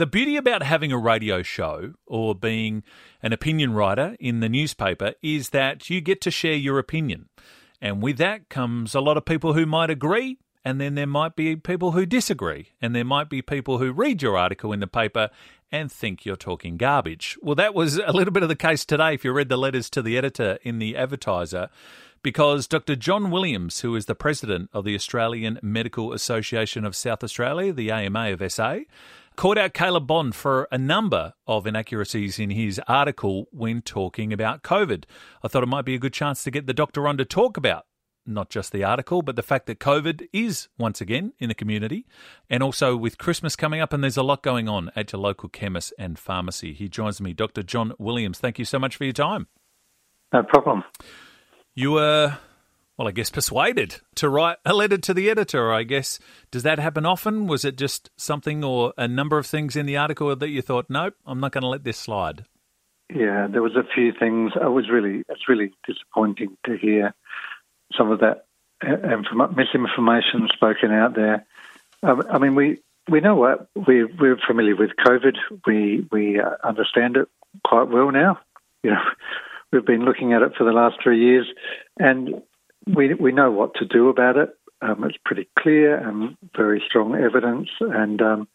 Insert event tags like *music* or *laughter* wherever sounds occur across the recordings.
The beauty about having a radio show or being an opinion writer in the newspaper is that you get to share your opinion. And with that comes a lot of people who might agree, and then there might be people who disagree, and there might be people who read your article in the paper and think you're talking garbage. Well, that was a little bit of the case today if you read the letters to the editor in the advertiser because Dr. John Williams, who is the president of the Australian Medical Association of South Australia, the AMA of SA, called out Caleb Bond for a number of inaccuracies in his article when talking about COVID. I thought it might be a good chance to get the doctor on to talk about not just the article, but the fact that COVID is once again in the community, and also with Christmas coming up, and there's a lot going on at your local chemist and pharmacy. He joins me, Dr. John Williams. Thank you so much for your time. No problem. You were well, I guess, persuaded to write a letter to the editor. I guess does that happen often? Was it just something or a number of things in the article that you thought, nope, I'm not going to let this slide? Yeah, there was a few things. I was really, it's really disappointing to hear some of that misinformation spoken out there. Um, I mean, we we know what we we're familiar with COVID. We we uh, understand it quite well now. You know, *laughs* we've been looking at it for the last three years, and we we know what to do about it. Um, it's pretty clear and very strong evidence, and um,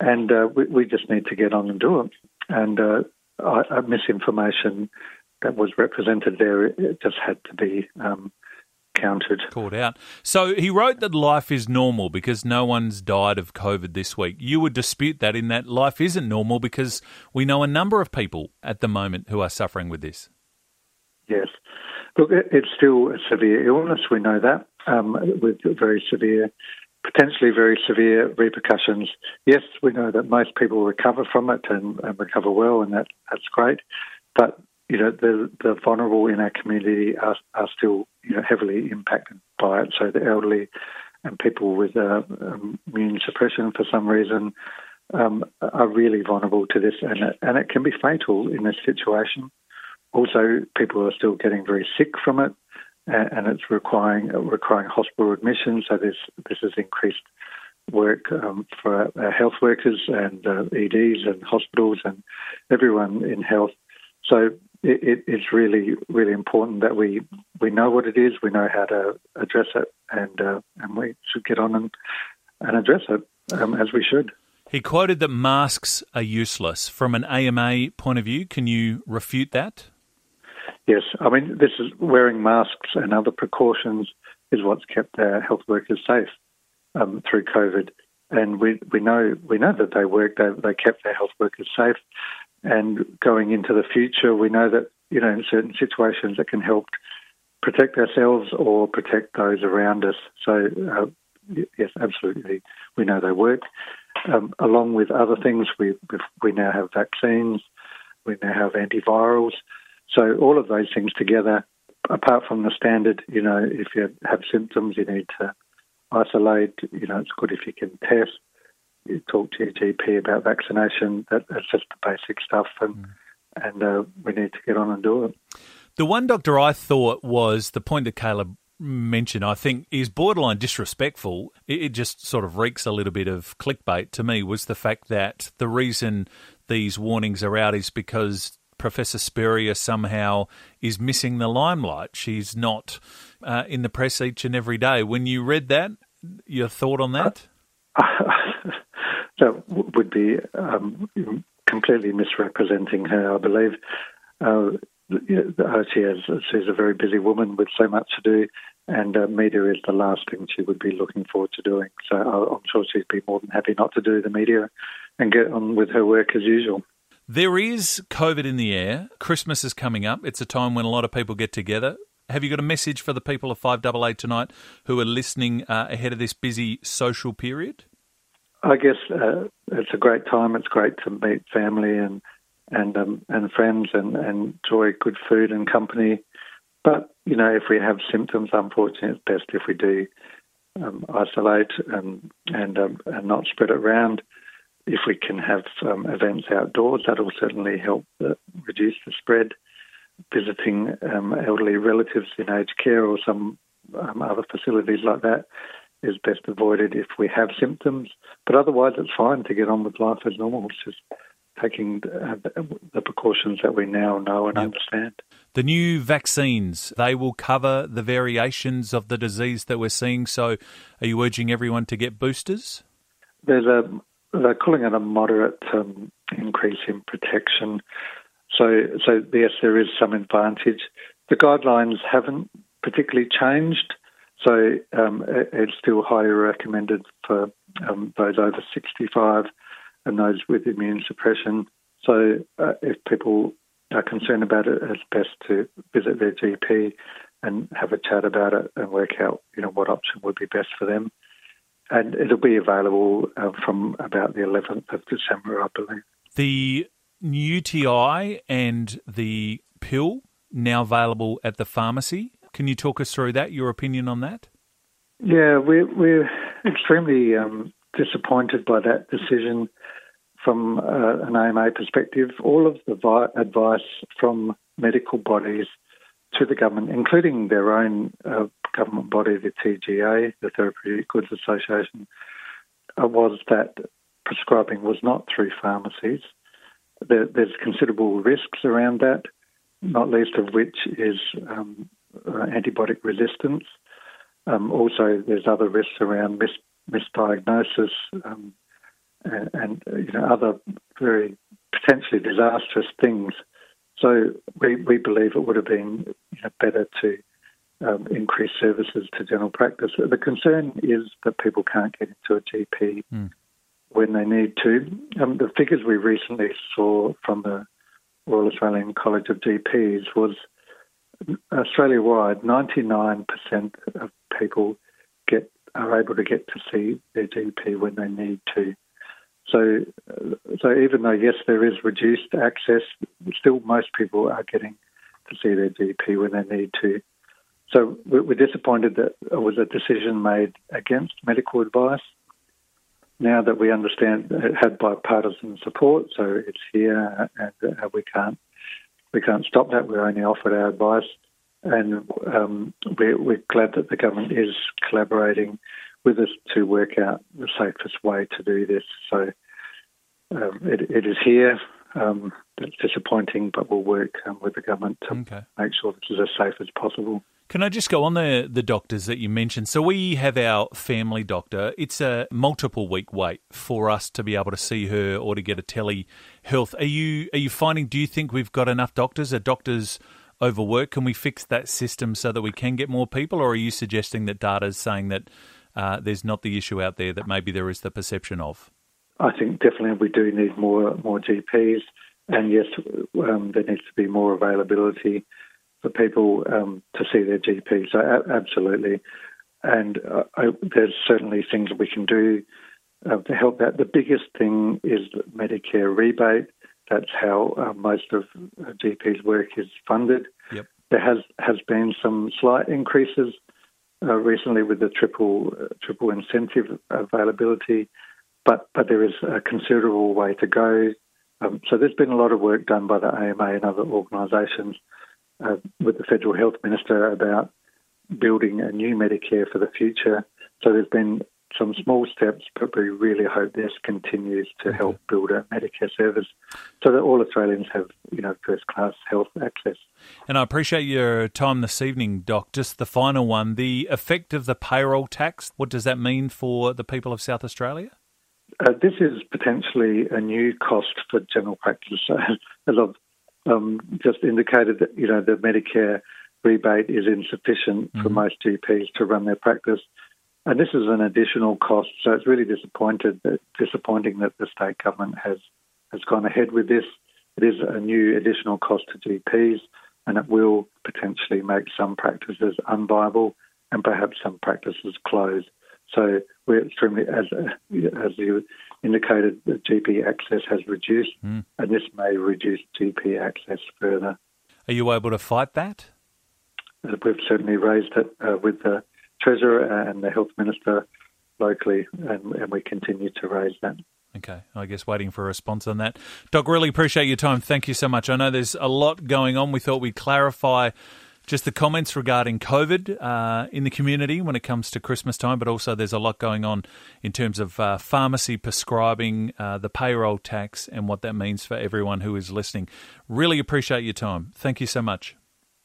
and uh, we, we, just need to get on and do it. And uh, I, misinformation that was represented there it just had to be um, counted. Called out. So he wrote that life is normal because no one's died of COVID this week. You would dispute that in that life isn't normal because we know a number of people at the moment who are suffering with this. Yes. Look, it's still a severe illness. We know that um, with very severe, potentially very severe repercussions. Yes, we know that most people recover from it and, and recover well, and that, that's great. But you know, the the vulnerable in our community are, are still you know heavily impacted by it. So the elderly and people with uh, um, immune suppression for some reason um, are really vulnerable to this, and it, and it can be fatal in this situation. Also, people are still getting very sick from it, and it's requiring requiring hospital admission. So this this has increased work um, for our health workers and uh, EDs and hospitals and everyone in health. So it, it, it's really really important that we we know what it is, we know how to address it, and uh, and we should get on and and address it um, as we should. He quoted that masks are useless. From an AMA point of view, can you refute that? Yes, I mean this is wearing masks and other precautions is what's kept our health workers safe um, through COVID, and we we know we know that they work. They they kept their health workers safe, and going into the future, we know that you know in certain situations it can help protect ourselves or protect those around us. So uh, yes, absolutely, we know they work. Um, along with other things, we we now have vaccines, we now have antivirals. So all of those things together, apart from the standard, you know, if you have symptoms, you need to isolate. You know, it's good if you can test. You talk to your GP about vaccination. That, that's just the basic stuff, and mm. and uh, we need to get on and do it. The one doctor I thought was the point that Caleb mentioned, I think, is borderline disrespectful. It just sort of reeks a little bit of clickbait to me. Was the fact that the reason these warnings are out is because Professor Spurrier somehow is missing the limelight. She's not uh, in the press each and every day. When you read that, your thought on that? *laughs* that would be um, completely misrepresenting her, I believe. Uh, she has, she's a very busy woman with so much to do, and uh, media is the last thing she would be looking forward to doing. So I'm sure she'd be more than happy not to do the media and get on with her work as usual. There is COVID in the air. Christmas is coming up. It's a time when a lot of people get together. Have you got a message for the people of 5AA tonight who are listening uh, ahead of this busy social period? I guess uh, it's a great time. It's great to meet family and and um, and friends and, and enjoy good food and company. But you know, if we have symptoms, unfortunately, it's best if we do um, isolate and and um, and not spread it around if we can have um, events outdoors, that'll certainly help uh, reduce the spread. Visiting um, elderly relatives in aged care or some um, other facilities like that is best avoided if we have symptoms. But otherwise, it's fine to get on with life as normal. It's just taking the precautions that we now know and yep. understand. The new vaccines, they will cover the variations of the disease that we're seeing. So, are you urging everyone to get boosters? There's a, they're calling it a moderate um, increase in protection. So, so yes, there is some advantage. The guidelines haven't particularly changed, so um, it's still highly recommended for um, those over 65 and those with immune suppression. So, uh, if people are concerned about it, it's best to visit their GP and have a chat about it and work out, you know, what option would be best for them. And it'll be available uh, from about the 11th of December, I believe. The UTI and the pill now available at the pharmacy. Can you talk us through that, your opinion on that? Yeah, we're, we're extremely um, disappointed by that decision from uh, an AMA perspective. All of the vi- advice from medical bodies to the government, including their own uh, government body, the TGA, the Therapeutic Goods Association, uh, was that prescribing was not through pharmacies. There, there's considerable risks around that, not least of which is um, uh, antibiotic resistance. Um, also, there's other risks around mis- misdiagnosis um, and, and, you know other very potentially disastrous things. So we, we believe it would have been you know, better to um, increase services to general practice. The concern is that people can't get into a GP mm. when they need to. Um, the figures we recently saw from the Royal Australian College of GPs was Australia wide, 99% of people get are able to get to see their GP when they need to. So, so even though yes, there is reduced access, still most people are getting to see their GP when they need to. So we're disappointed that it was a decision made against medical advice. Now that we understand it had bipartisan support, so it's here, and uh, we can't we can't stop that. We're only offered our advice, and um, we're, we're glad that the government is collaborating with us to work out the safest way to do this. So um, it, it is here. Um, it's disappointing, but we'll work um, with the government to okay. make sure this is as safe as possible. Can I just go on the the doctors that you mentioned? So we have our family doctor. It's a multiple week wait for us to be able to see her or to get a tele health. Are you are you finding? Do you think we've got enough doctors? Are doctors overworked? Can we fix that system so that we can get more people? Or are you suggesting that data is saying that uh, there's not the issue out there that maybe there is the perception of? I think definitely we do need more more GPs, and yes, um, there needs to be more availability for people um, to see their GP. So a- absolutely, and uh, I, there's certainly things we can do uh, to help that. The biggest thing is Medicare rebate. That's how uh, most of GP's work is funded. Yep. There has has been some slight increases uh, recently with the triple uh, triple incentive availability, but but there is a considerable way to go. Um, so there's been a lot of work done by the AMA and other organisations uh, with the federal health minister about building a new Medicare for the future. So there's been some small steps, but we really hope this continues to help build a Medicare service so that all Australians have, you know, first class health access. And I appreciate your time this evening, Doc. Just the final one the effect of the payroll tax, what does that mean for the people of South Australia? Uh, this is potentially a new cost for general practice. *laughs* As I've um, just indicated, that you know the Medicare rebate is insufficient mm-hmm. for most GPs to run their practice. And this is an additional cost, so it's really disappointed that, disappointing that the state government has has gone ahead with this. It is a new additional cost to GPs, and it will potentially make some practices unviable and perhaps some practices close. So we're extremely, as as you indicated, that GP access has reduced, mm. and this may reduce GP access further. Are you able to fight that? We've certainly raised it uh, with the Treasurer and the Health Minister locally, and, and we continue to raise that. Okay, I guess waiting for a response on that. Doc, really appreciate your time. Thank you so much. I know there's a lot going on. We thought we'd clarify just the comments regarding COVID uh, in the community when it comes to Christmas time, but also there's a lot going on in terms of uh, pharmacy prescribing, uh, the payroll tax, and what that means for everyone who is listening. Really appreciate your time. Thank you so much.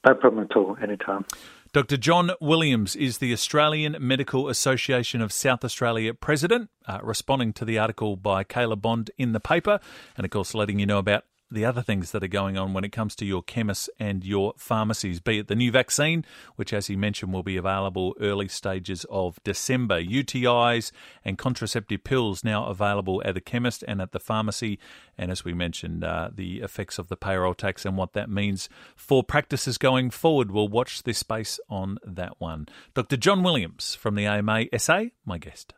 No problem at all, anytime. Dr. John Williams is the Australian Medical Association of South Australia president, uh, responding to the article by Caleb Bond in the paper, and of course, letting you know about the other things that are going on when it comes to your chemists and your pharmacies, be it the new vaccine, which, as he mentioned, will be available early stages of December, UTIs and contraceptive pills now available at the chemist and at the pharmacy, and as we mentioned, uh, the effects of the payroll tax and what that means for practices going forward. We'll watch this space on that one. Dr. John Williams from the AMA SA, my guest.